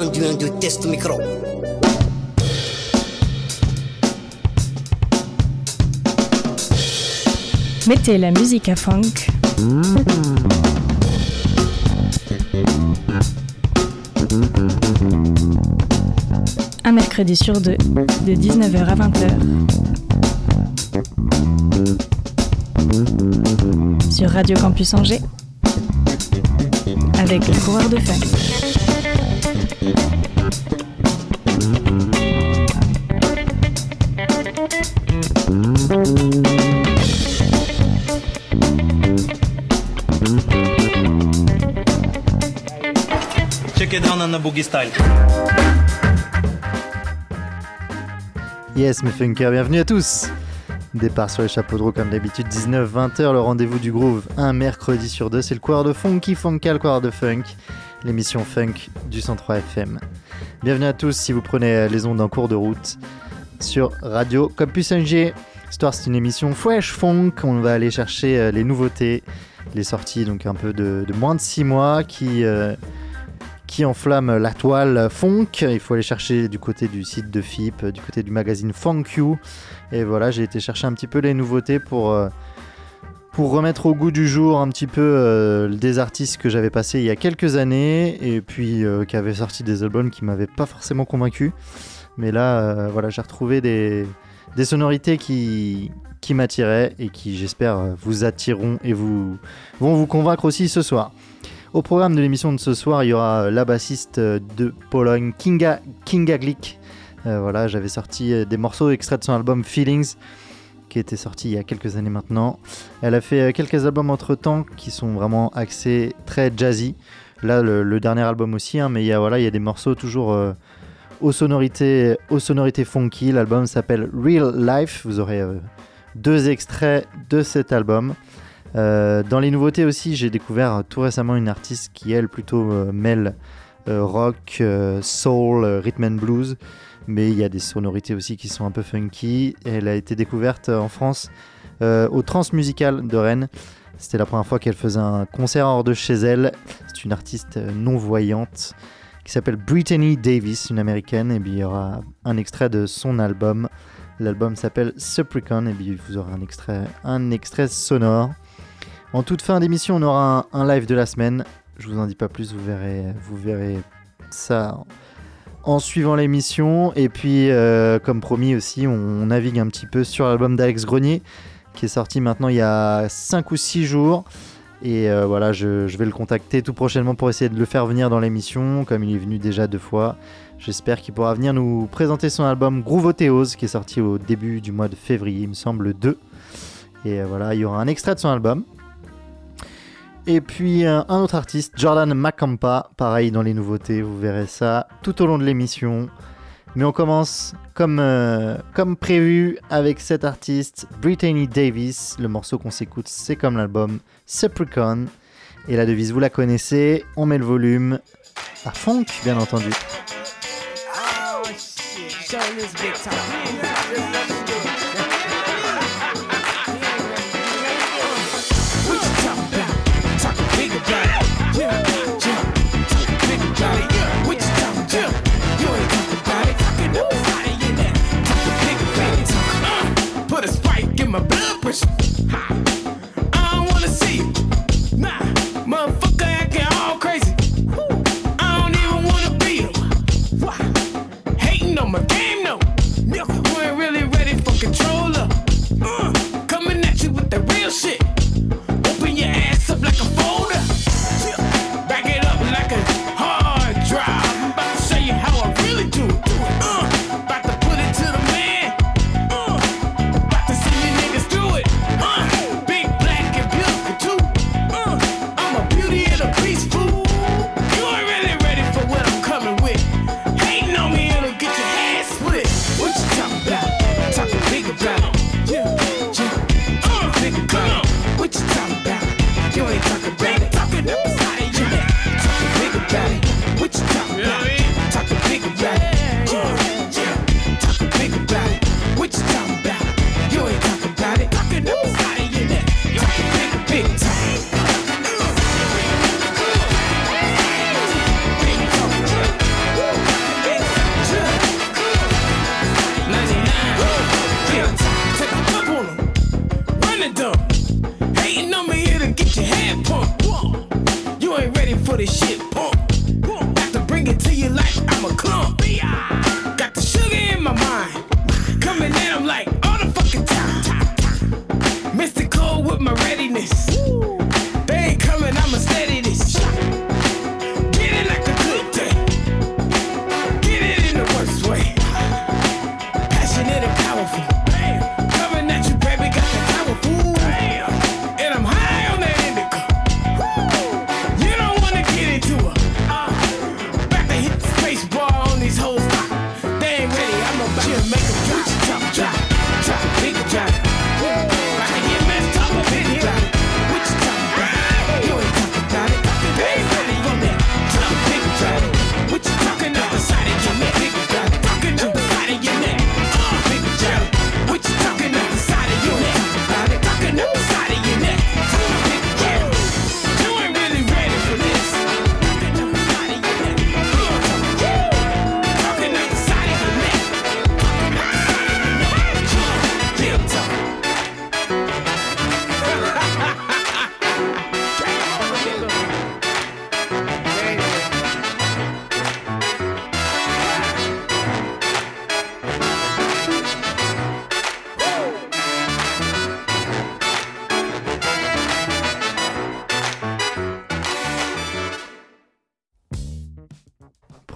du 1 2 test micro. Mettez la musique à funk. Un mercredi sur deux, de 19h à 20h. Sur Radio Campus Angers. Avec le coureur de funk. Boogie style. Yes, mes funkers, bienvenue à tous Départ sur les chapeaux de roue comme d'habitude, 19-20h, le rendez-vous du groove, un mercredi sur deux, c'est le coureur de funky, funkal, coureur de funk, l'émission funk du 103 FM. Bienvenue à tous si vous prenez les ondes en cours de route sur Radio Campus NG. Histoire, c'est une émission fresh funk, on va aller chercher euh, les nouveautés, les sorties donc un peu de, de moins de 6 mois qui... euh, qui enflamme la toile funk. Il faut aller chercher du côté du site de FIP, du côté du magazine Funk You. Et voilà, j'ai été chercher un petit peu les nouveautés pour, euh, remettre au goût du jour un petit peu euh, des artistes que j'avais passés il y a quelques années et puis euh, qui avaient sorti des albums qui m'avaient pas forcément convaincu. Mais là, euh, voilà, j'ai retrouvé des, des sonorités qui, qui m'attiraient et qui, j'espère, vous attireront et vous, vont vous convaincre aussi ce soir. Au programme de l'émission de ce soir, il y aura euh, la bassiste euh, de Pologne, Kinga, Kinga. Euh, voilà, j'avais sorti des morceaux extraits de son album Feelings, qui était sorti il y a quelques années maintenant. Elle a fait quelques albums entre temps qui sont vraiment axés très jazzy. Là, le, dernier album aussi, hein, mais il y a, des morceaux toujours aux, sonorités, aux sonorités funky. L'album s'appelle Real Life. Vous aurez deux extraits de cet album. Euh, dans les nouveautés aussi, j'ai découvert tout récemment une artiste qui, elle, plutôt euh, mêle euh, rock, soul, rhythm and blues. Mais il y a des sonorités aussi qui sont un peu funky. Elle a été découverte en France au Transmusical de Rennes. C'était la première fois qu'elle faisait un concert hors de chez elle. C'est une artiste non-voyante qui s'appelle Brittany Davis, une américaine. Et puis il y aura un extrait de son album. L'album s'appelle Supricon. Et puis vous aurez un extrait, un extrait sonore. En toute fin d'émission, on aura un, live de la semaine. Je vous en dis pas plus, vous verrez, ça en, suivant l'émission. Et puis, euh, comme promis aussi, on, navigue un petit peu sur l'album d'Alex Grenier, qui est sorti maintenant il y a 5 ou 6 jours. Et euh, voilà, je, vais le contacter tout prochainement pour essayer de le faire venir dans l'émission, comme il est venu déjà deux fois. J'espère qu'il pourra venir nous présenter son album Groovothéose, qui est sorti au début du mois de février, il me semble, le 2. Et euh, voilà, il y aura un extrait de son album. Et puis euh, un autre artiste, Jordan Macampa, pareil dans les nouveautés, vous verrez ça tout au long de l'émission. Mais on commence comme, euh, prévu avec cet artiste, Brittany Davis. Le morceau qu'on s'écoute, c'est comme l'album Supricon. Et la devise, vous la connaissez, on met le volume à funk, bien entendu. What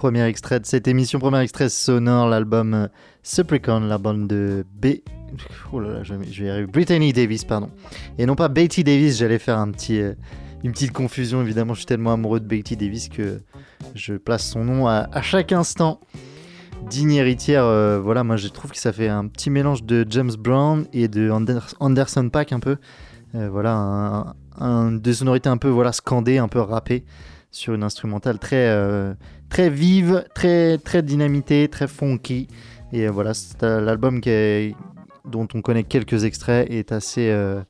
premier extrait de cette émission, premier extrait sonore, l'album euh, Supricon, l'album de B. Oh là là, je vais y arriver. Brittany Davis, pardon. Et non pas Betty Davis, j'allais faire un euh, une petite confusion. Évidemment, je suis tellement amoureux de Betty Davis que je place son nom à, chaque instant. Digne héritière, euh, voilà, moi je trouve que ça fait un petit mélange de James Brown et de Ander- Anderson Paak un peu. Voilà, un, un- des sonorités un peu voilà, scandées, un peu rappées sur une instrumentale très, très vive, très, très dynamitée, très funky. Et euh, voilà, c'est l'album dont on connaît quelques extraits est assez euh,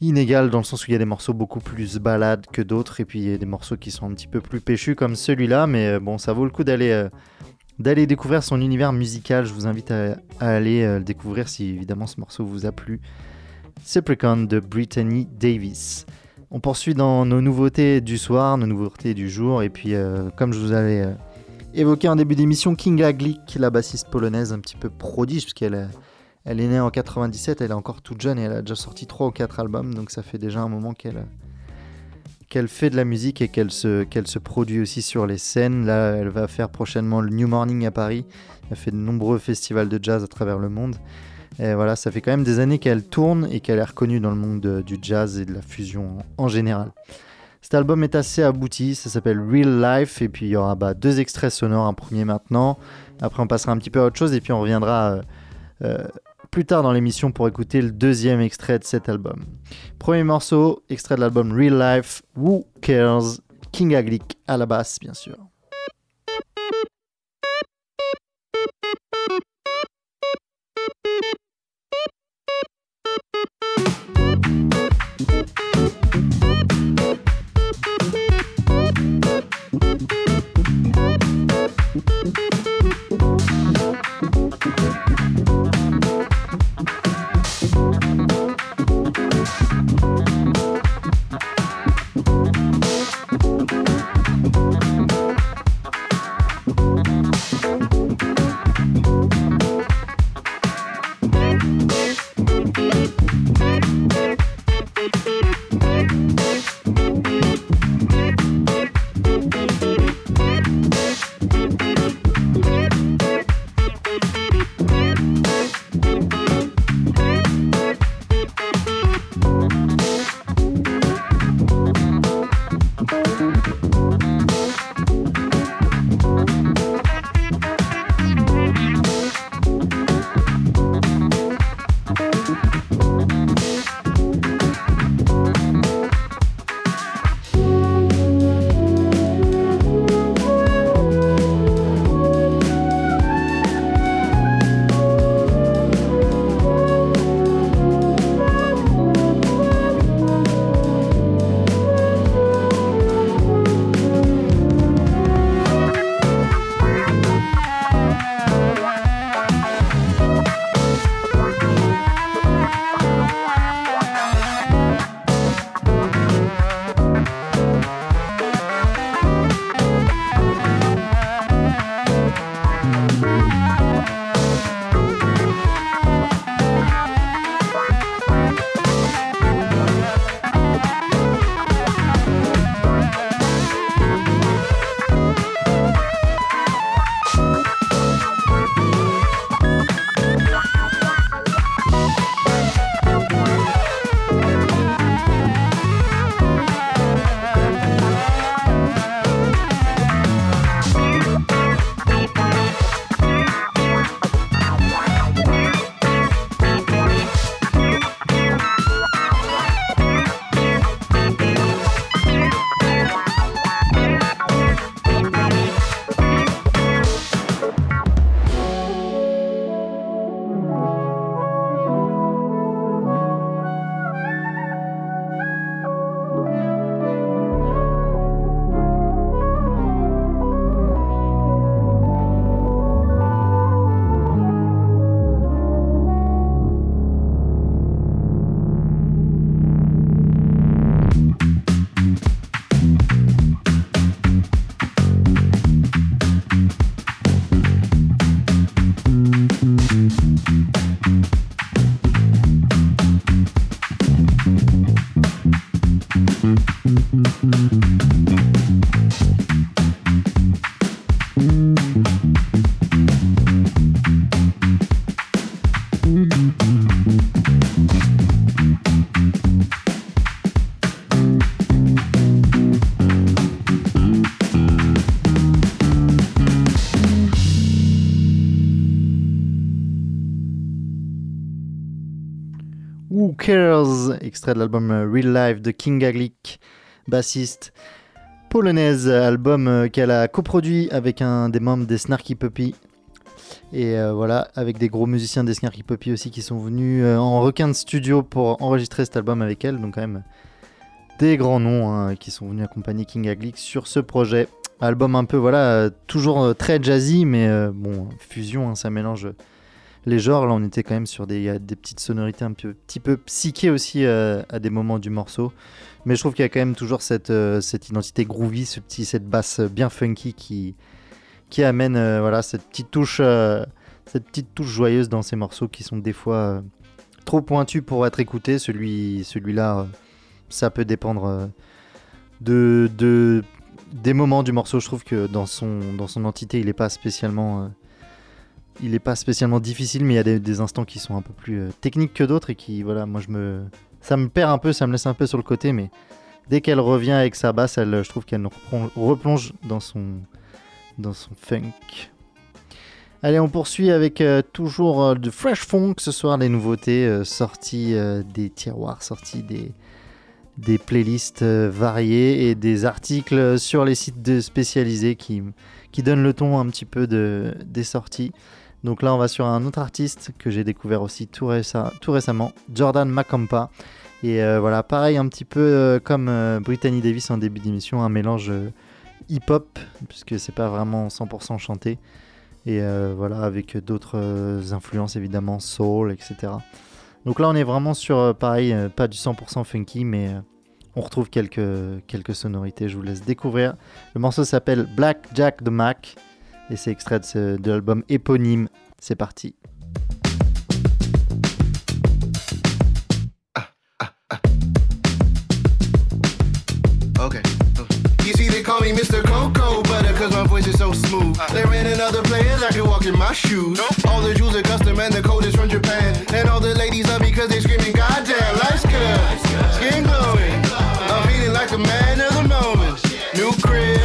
inégal dans le sens où il y a des morceaux beaucoup plus balades que d'autres et puis il y a des morceaux qui sont un petit peu plus péchus comme celui-là. Mais euh, bon, ça vaut le coup d'aller d'aller découvrir son univers musical. Je vous invite à, aller le découvrir si évidemment ce morceau vous a plu. Supricon de Brittany Davis. On poursuit dans nos nouveautés du soir, nos nouveautés du jour, et puis euh, comme je vous avais euh, évoqué en début d'émission, Kinga Glick, la bassiste polonaise un petit peu prodige, puisqu'elle est, elle est née en 97, elle est encore toute jeune et elle a déjà sorti 3 ou 4 albums, donc ça fait déjà un moment qu'elle qu'elle fait de la musique et qu'elle se, qu'elle se produit aussi sur les scènes. Là, elle va faire prochainement le New Morning à Paris. Elle fait de nombreux festivals de jazz à travers le monde. Et voilà, ça fait quand même des années qu'elle tourne et qu'elle est reconnue dans le monde de- du jazz et de la fusion en, en général. Cet album est assez abouti, ça s'appelle Real Life et puis il y aura bah, deux extraits sonores, un premier maintenant, après on passera un petit peu à autre chose et puis on reviendra euh, euh, plus tard dans l'émission pour écouter le deuxième extrait de cet album. Premier morceau, extrait de l'album Real Life, Who Cares, King Aglick à la basse bien sûr. Extrait de l'album euh, Real Life de King Aglik, bassiste polonaise, album euh, qu'elle a coproduit avec un des membres des Snarky Puppy. Et euh, voilà, avec des gros musiciens des Snarky Puppy aussi qui sont venus euh, en requin de studio pour enregistrer cet album avec elle. Donc quand même des grands noms hein, qui sont venus accompagner King Aglik sur ce projet. Album un peu, voilà, euh, toujours euh, très jazzy, mais euh, bon, fusion, hein, ça mélange les genres. Là, on était quand même sur des, des petites sonorités un peu, petit peu psychées aussi euh, à des moments du morceau. Mais je trouve qu'il y a quand même toujours cette, euh, cette identité groovy, ce petit, cette basse bien funky qui, qui amène euh, voilà, cette, petite touche, cette petite touche joyeuse dans ces morceaux qui sont des fois trop pointus pour être écoutés. Celui, celui-là, ça peut dépendre de, de, des moments du morceau. Je trouve que dans son, dans son entité, il n'est pas spécialement. Euh, il est pas spécialement difficile, mais il y a des, instants qui sont un peu plus euh, techniques que d'autres et qui, voilà, moi je me, ça me perd un peu, ça me laisse un peu sur le côté, mais dès qu'elle revient avec sa basse, elle, je trouve qu'elle nous replonge, dans son, dans son funk. Allez, on poursuit avec euh, toujours euh, fresh funk ce soir, les nouveautés euh, sorties euh, des tiroirs, sorties des, des playlists euh, variées et des articles sur les sites de spécialisés qui, qui donnent le ton un petit peu de, des sorties. Donc là, on va sur un autre artiste que j'ai découvert aussi tout, réce- tout récemment, Jordan Macampa. Et euh, voilà, pareil, un petit peu euh, comme euh, Brittany Davis en début d'émission, un mélange hip-hop, puisque c'est pas vraiment 100% chanté. Et voilà, avec d'autres influences évidemment, soul, etc. Donc là, on est vraiment sur, pareil, pas du 100% funky, mais on retrouve quelques, quelques sonorités. Je vous laisse découvrir. Le morceau s'appelle Black Jack the Mac et c'est extrait de, ce- de l'album éponyme. C'est parti. Okay. You see, they call me Mr. Cocoa Butter cause my voice is so smooth. There ain't another players I can walk in my shoes. All the jewels are custom and the code is from Japan. And all the ladies love me cause they screaming, Goddamn, life's good. Skin glowing. I'm feeling like the man of the moment. New crib,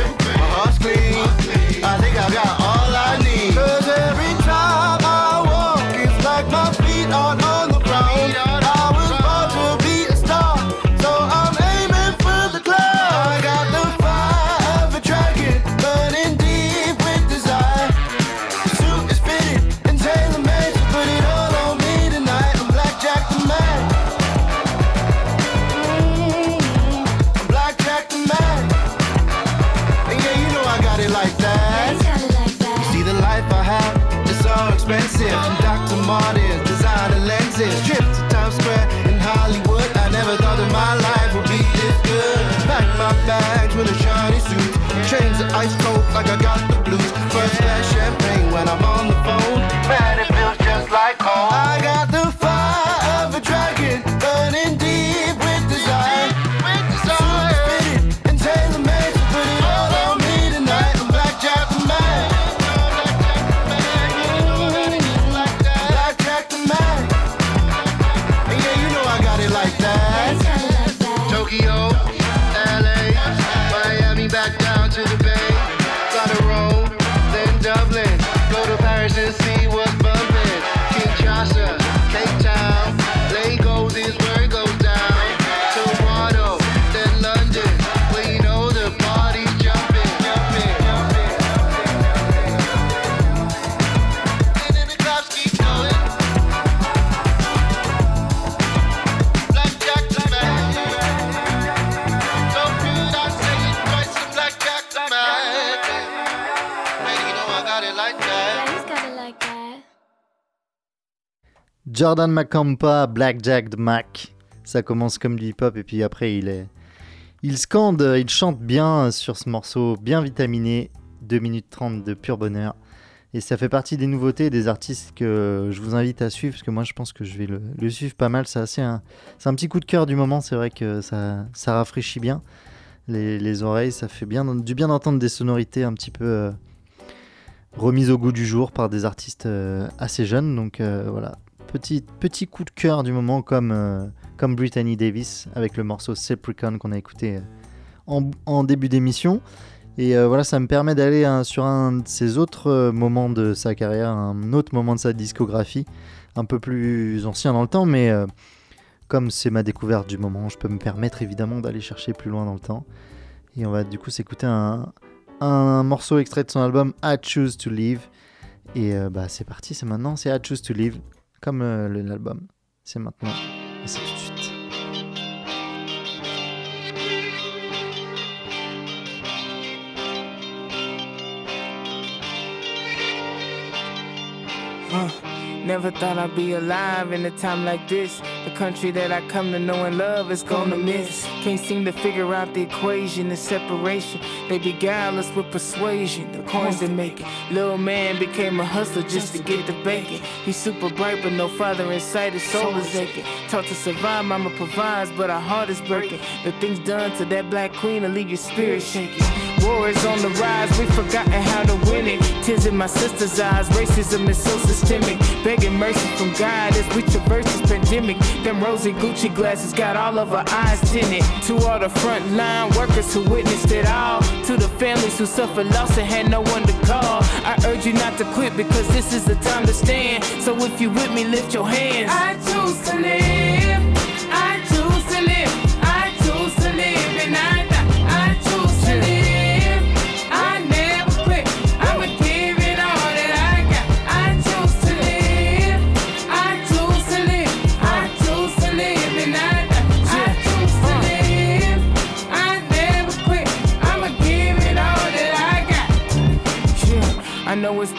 Jordan Macampa, Blackjack the Mac. Ça commence comme du hip-hop et puis après il est, il scande, il chante bien sur ce morceau, bien vitaminé, 2 minutes 30 de pur bonheur. Et ça fait partie des nouveautés des artistes que je vous invite à suivre parce que moi je pense que je vais le, suivre pas mal. C'est un, un petit coup de cœur du moment. C'est vrai que ça, ça rafraîchit bien les, les oreilles. Ça fait bien du bien d'entendre des sonorités un petit peu, euh, remise au goût du jour par des artistes euh, assez jeunes. Donc euh, voilà, petit, petit coup de cœur du moment comme, euh, comme Brittany Davis avec le morceau Capricorn qu'on a écouté en, début d'émission. Et voilà, ça me permet d'aller hein, sur un de ses autres moments de sa carrière, un autre moment de sa discographie, un peu plus ancien dans le temps, mais comme c'est ma découverte du moment, je peux me permettre évidemment d'aller chercher plus loin dans le temps. Et on va du coup s'écouter un, un morceau extrait de son album I Choose to Live. Et euh, bah c'est parti, c'est maintenant, c'est I Choose to Live, comme euh, l'album. C'est maintenant, et c'est tout de suite. Never thought I'd be alive in a time like this. The country that I come to know and love is gonna miss. Can't seem to figure out the equation, the separation. They beguile us with persuasion, the coins they make. Little man became a hustler just to get the bacon. He's super bright, but no father in sight, his soul is aching. Taught to survive, mama provides, but our heart is breaking. The things done to that black queen will leave your spirit shaking. War is on the rise, we've forgotten how to win it. Tears in my sister's eyes, racism is so systemic. Begging mercy from God as we traverse this pandemic. Them rosy Gucci glasses got all of our eyes tinted. To all the frontline workers who witnessed it all. To the families who suffered loss and had no one to call. I urge you not to quit because this is the time to stand. So if you with me, lift your hands. I choose to live.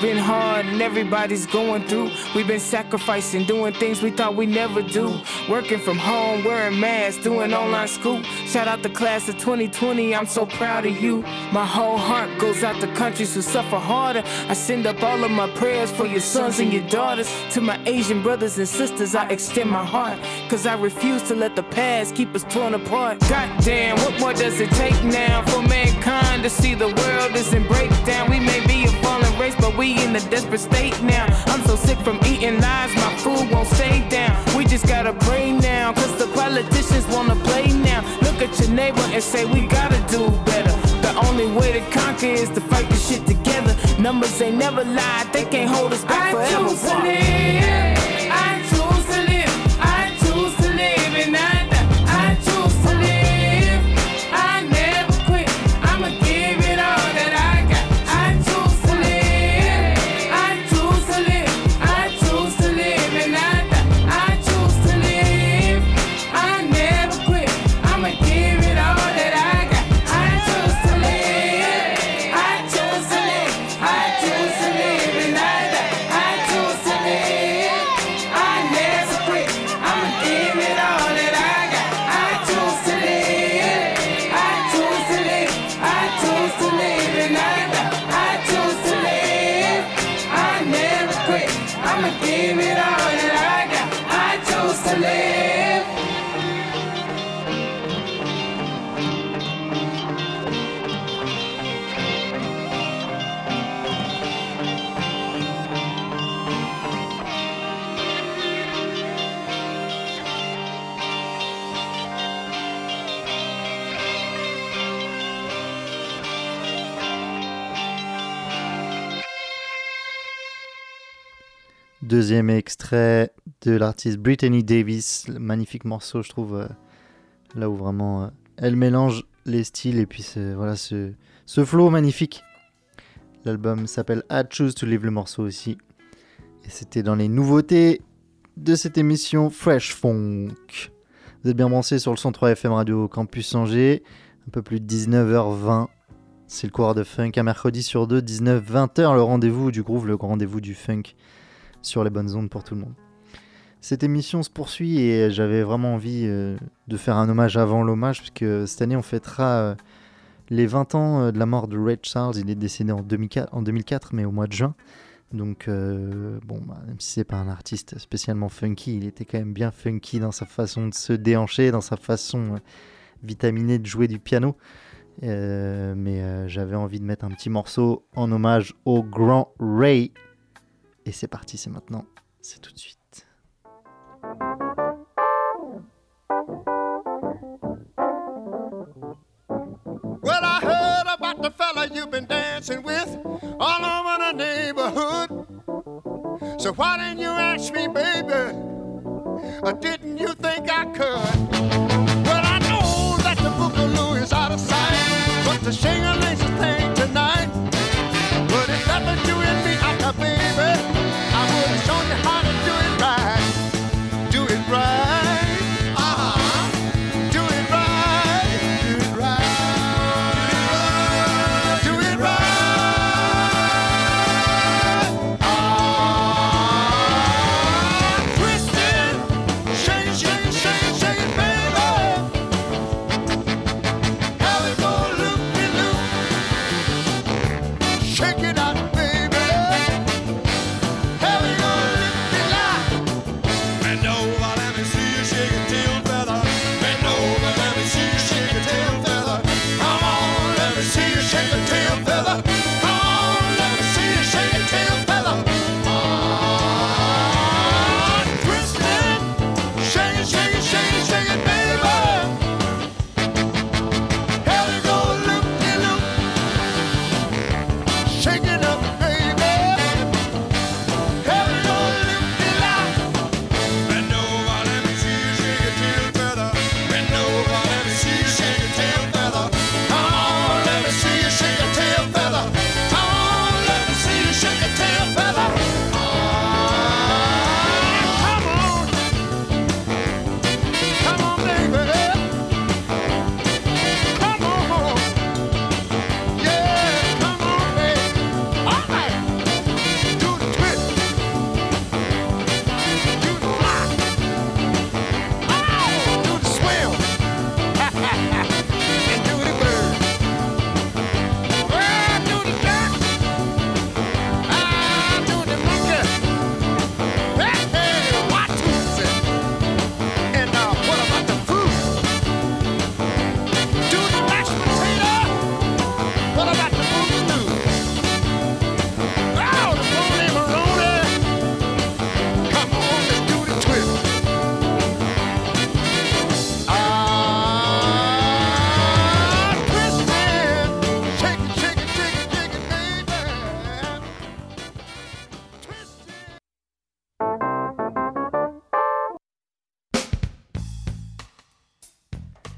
Been hard and everybody's going through. We've been sacrificing, doing things we thought we never do. Working from home, wearing masks, doing online school. Shout out the class of 2020, I'm so proud of you. My whole heart goes out to countries who suffer harder. I send up all of my prayers for your sons and your daughters. To my Asian brothers and sisters, I extend my heart. Cause I refuse to let the past keep us torn apart. Goddamn, what more does it take now for mankind to see the world is in breakdown? We may be a fallen race, but we in a desperate state now. I'm so sick from eating lies, my food won't stay down. We just gotta pray now, cause the politicians wanna play now. Look at your neighbor and say, we gotta do better. The only way to conquer is to fight this shit together. Numbers ain't never lied, they can't hold us back forever. De l'artiste Brittany Davis, magnifique morceau, je trouve, euh, là où vraiment euh, elle mélange les styles et puis voilà, ce, ce flow magnifique. L'album s'appelle I Choose to Live, le morceau aussi. Et c'était dans les nouveautés de cette émission Fresh Funk. Vous êtes bien branchés sur le 103 FM Radio Campus Angers, un peu plus de 19h20. C'est le coureur de funk, un mercredi sur deux, 19-20h, le rendez-vous du groove, le rendez-vous du funk sur les bonnes ondes pour tout le monde. Cette émission se poursuit et j'avais vraiment envie euh, de faire un hommage avant l'hommage, puisque cette année on fêtera euh, les 20 ans euh, de la mort de Ray Charles. Il est décédé en 2004, en 2004 mais au mois de juin. Donc, bon, bah, même si c'est pas un artiste spécialement funky, il était quand même bien funky dans sa façon de se déhancher, dans sa façon vitaminée de jouer du piano. Mais j'avais envie de mettre un petit morceau en hommage au grand Ray. Et c'est parti, c'est maintenant, c'est tout de suite. Well, I heard about the fella you've been dancing with all over the neighborhood. So why didn't you ask me, baby? Or didn't you think I could? Well, I know that the boogaloo is out of sight, but the shingling a thing tonight.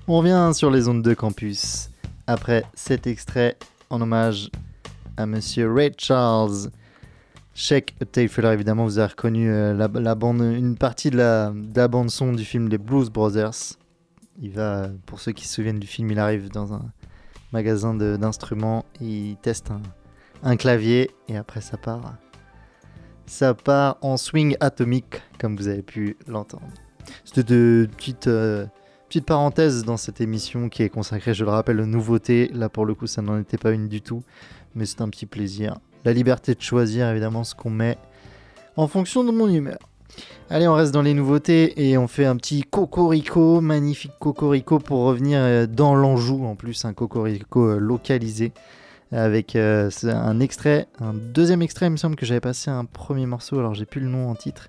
On revient sur les ondes de campus après cet extrait en hommage à Monsieur Ray Charles. Shake a Tail Feather, évidemment, vous avez reconnu euh, la, bande, une partie de la, de la bande son du film Les Blues Brothers. Il va, pour ceux qui se souviennent du film, il arrive dans un magasin d'instruments il teste un, un clavier et après ça part, ça part en swing atomique, comme vous avez pu l'entendre. C'était de petites euh, Petite parenthèse dans cette émission qui est consacrée, je le rappelle, aux nouveautés. Là, pour le coup, ça n'en était pas une du tout, mais c'est un petit plaisir. La liberté de choisir, évidemment, ce qu'on met en fonction de mon humeur. Allez, on reste dans les nouveautés et on fait un petit cocorico, magnifique cocorico pour revenir euh, dans l'Anjou, en plus, un cocorico euh, localisé avec euh, un extrait, un deuxième extrait, il me semble que j'avais passé un premier morceau, alors j'ai plus le nom en titre,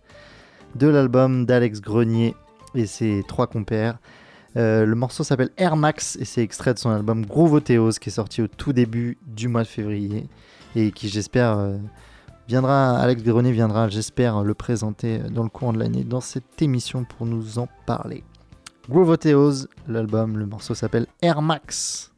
de l'album d'Alex Grenier et ses trois compères. Euh, le morceau s'appelle Air Max et c'est extrait de son album Groovoteos qui est sorti au tout début du mois de février et qui j'espère euh, viendra, Alex Grenier viendra, j'espère le présenter dans le courant de l'année dans cette émission pour nous en parler. Groovoteos, l'album, le morceau s'appelle Air Max.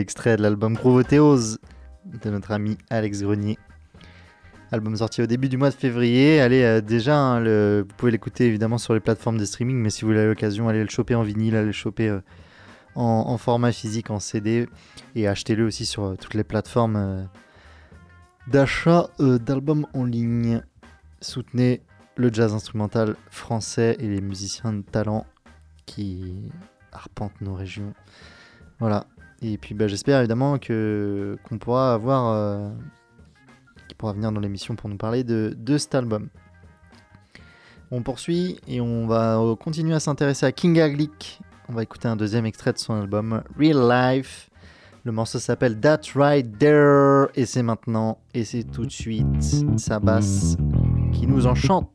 L'extrait de l'album Provothéose de notre ami Alex Grenier. Album sorti au début du mois de février. Allez, euh, déjà, hein, vous pouvez l'écouter évidemment sur les plateformes de streaming, mais si vous avez l'occasion, allez le choper en vinyle, allez le choper euh, en, format physique, en CD, et achetez-le aussi sur euh, toutes les plateformes d'achat d'albums en ligne. Soutenez le jazz instrumental français et les musiciens de talent qui arpentent nos régions. Voilà. Et puis bah, j'espère évidemment que qu'on pourra avoir euh, qui pourra venir dans l'émission pour nous parler de, de cet album. On poursuit et on va euh, continuer à s'intéresser à King Aglick. On va écouter un deuxième extrait de son album Real Life. Le morceau s'appelle That's Right There et c'est maintenant et c'est tout de suite sa basse qui nous enchante.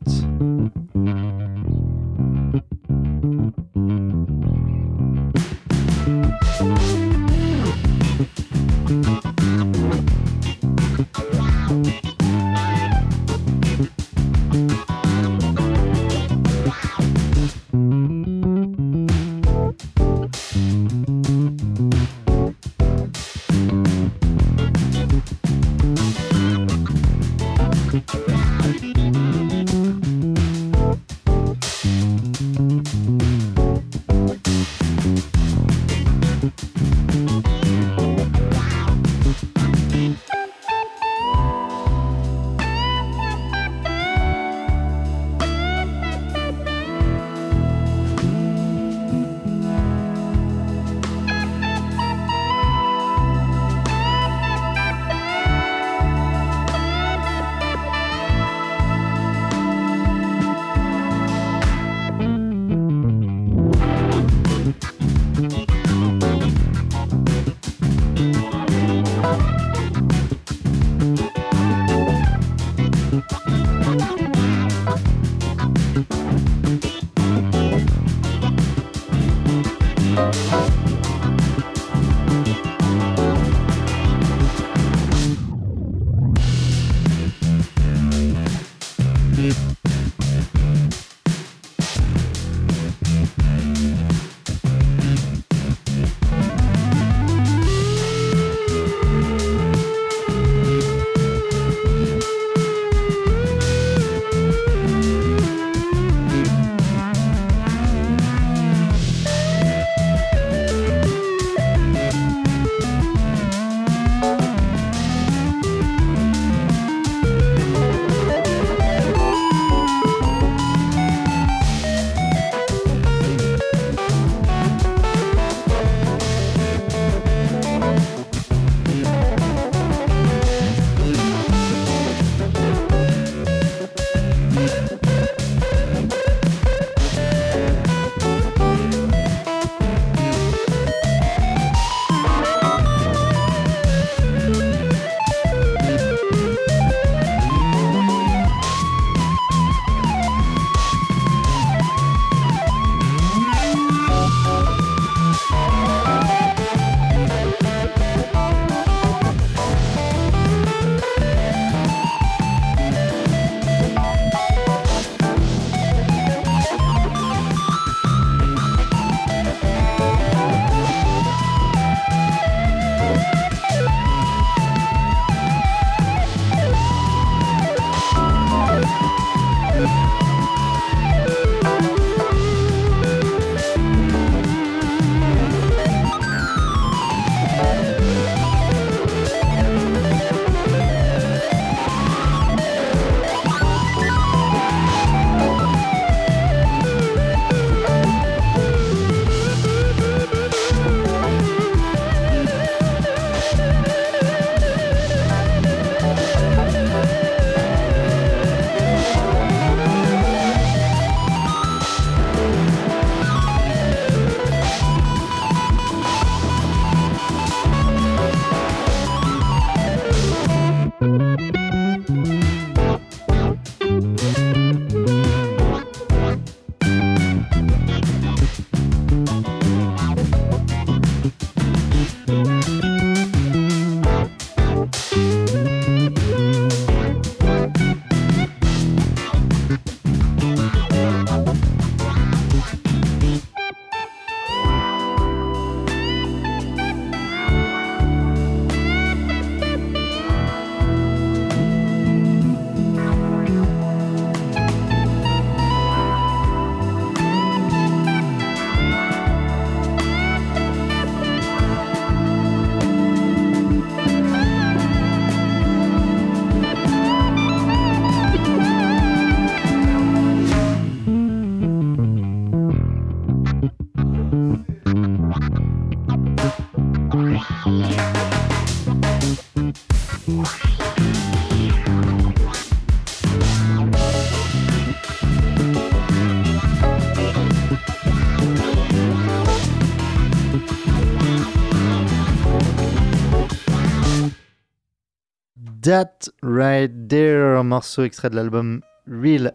That Right There, un morceau extrait de l'album Real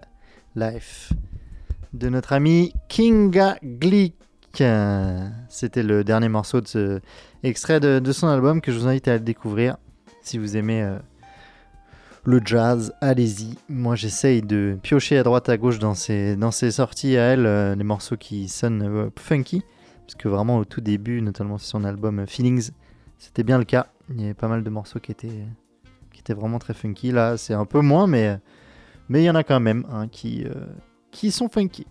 Life de notre ami Kinga Glick. C'était le dernier morceau de ce extrait de, son album que je vous invite à découvrir. Si vous aimez euh, le jazz, allez-y. Moi, j'essaye de piocher à droite à gauche dans ses, dans ses sorties à elle, euh, les morceaux qui sonnent euh, funky. Parce que vraiment, au tout début, notamment sur son album Feelings, c'était bien le cas. Il y avait pas mal de morceaux qui étaient, vraiment très funky. Là, c'est un peu moins, mais mais il y en a quand même hein, qui, euh, qui sont funky.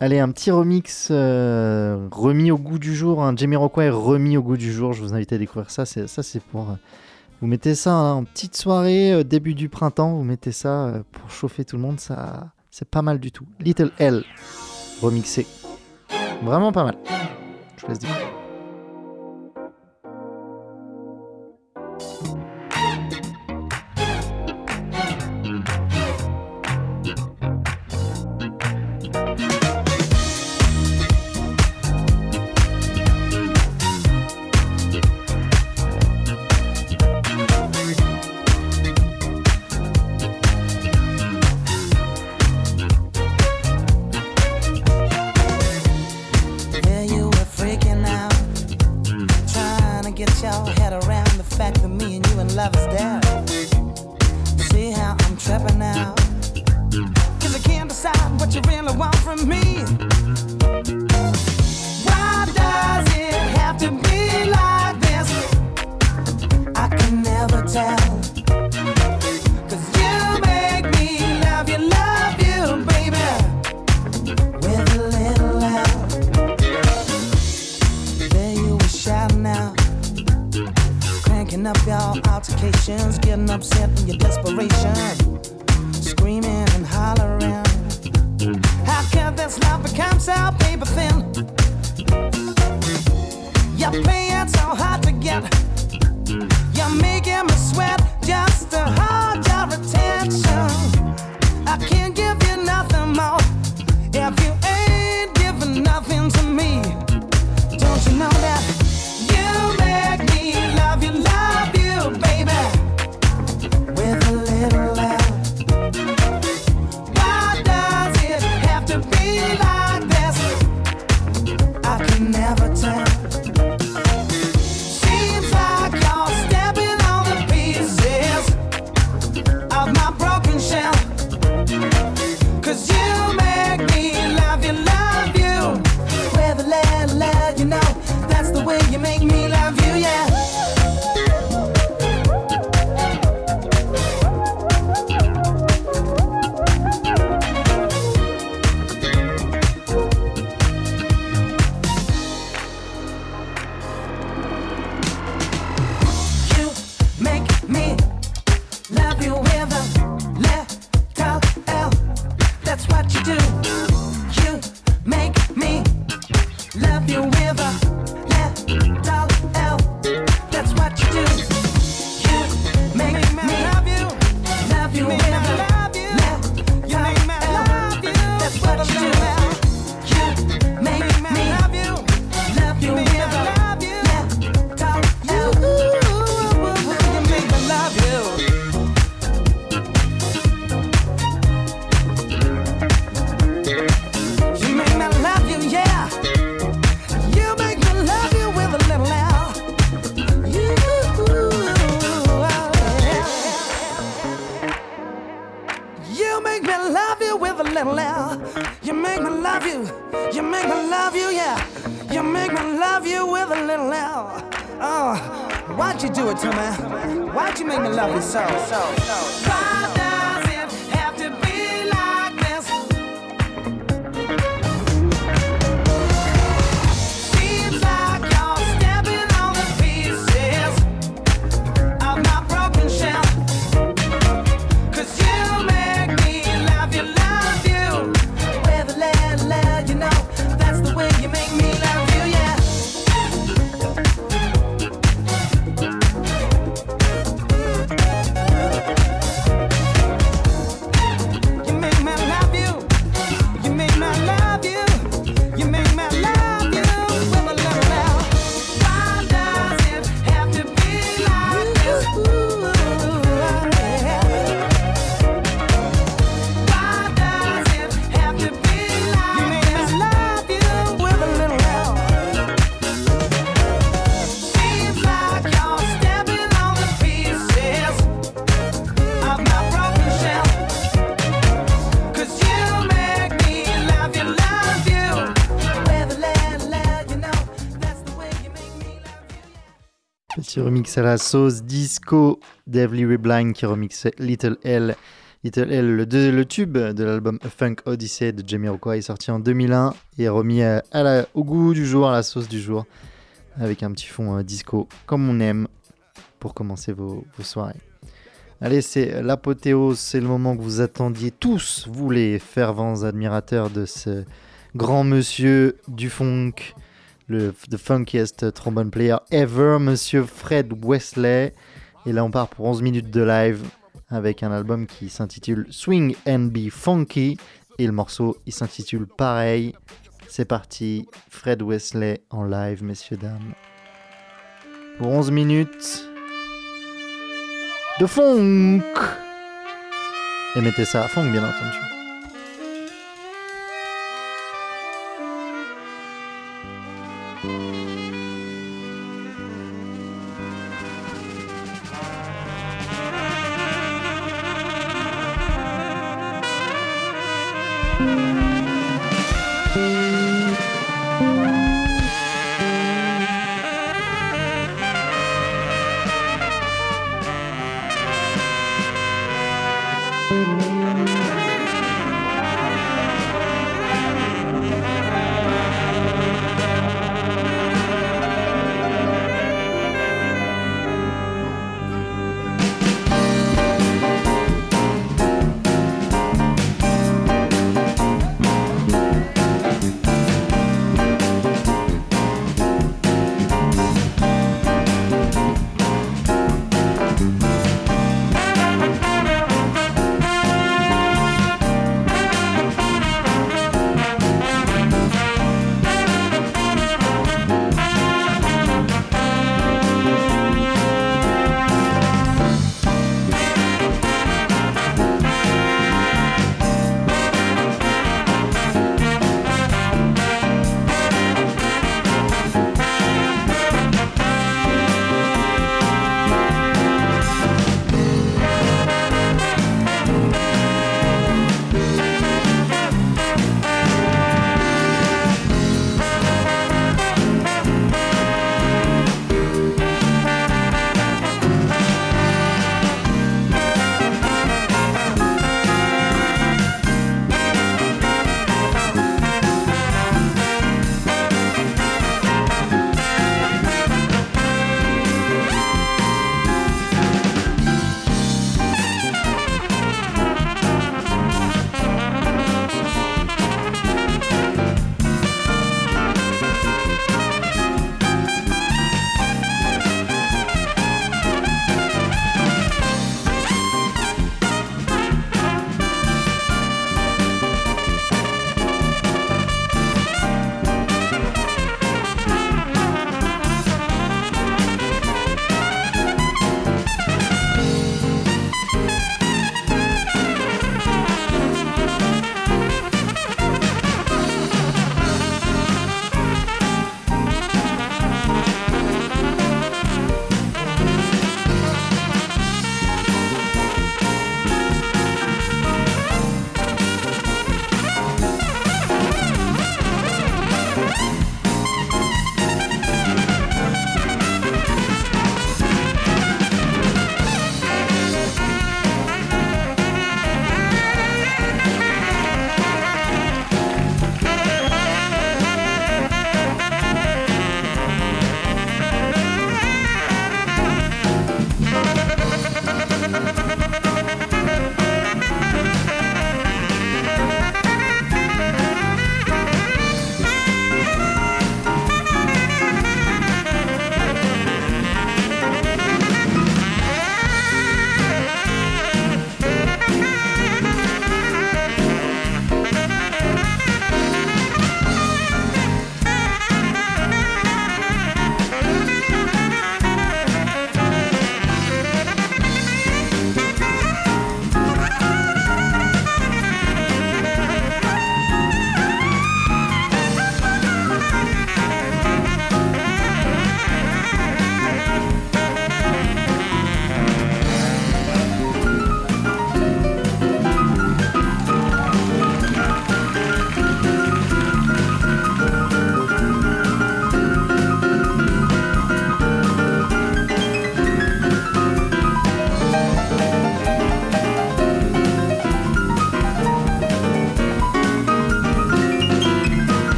Allez, un petit remix euh, remis au goût du jour, un Jamiroquai remis au goût du jour. Je vous invite à découvrir ça. C'est, ça, c'est pour. euh, vous mettez ça hein, en petite soirée, début du printemps. Vous mettez ça pour chauffer tout le monde. Ça, c'est pas mal du tout. Little L remixé. Vraiment pas mal. Je vous laisse découvrir. Get your head around the fact that me and you in love is dead. See how I'm tripping now. Cause I can't decide what you really want from me. Altercations, getting upset in your desperation, screaming and hollering. How can this love become so paper thin? You're playing so hard to get. You're making me sweat just to hold your attention. À la sauce disco Dave Lee Blind qui remixait Little L. Little L, le, le tube de l'album Funk Odyssey de Jamiroquai est sorti en 2001 et remis à- au goût du jour, à la sauce du jour, avec un petit fond euh, disco comme on aime pour commencer vos, vos soirées. Allez, c'est l'apothéose, c'est le moment que vous attendiez tous, vous les fervents admirateurs de ce grand monsieur du funk, le the funkiest trombone player ever, monsieur Fred Wesley. Et là, on part pour 11 minutes de live avec un album qui s'intitule Swing and Be Funky. Et le morceau, il s'intitule pareil. C'est parti, Fred Wesley en live, messieurs, dames. Pour 11 minutes de funk. Et mettez ça à funk, bien entendu.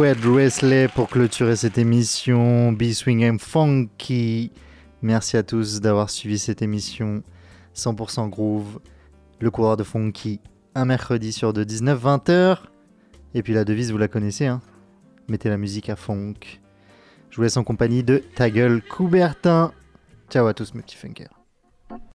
Fouad Wesley pour clôturer cette émission B-Swing and Funky. Merci à tous d'avoir suivi cette émission 100% Groove, le coureur de Funky, un mercredi sur deux 19-20h. Et puis la devise, vous la connaissez, hein Mettez la musique à funk. Je vous laisse en compagnie de ta gueule Coubertin. Ciao à tous mes petits funkers.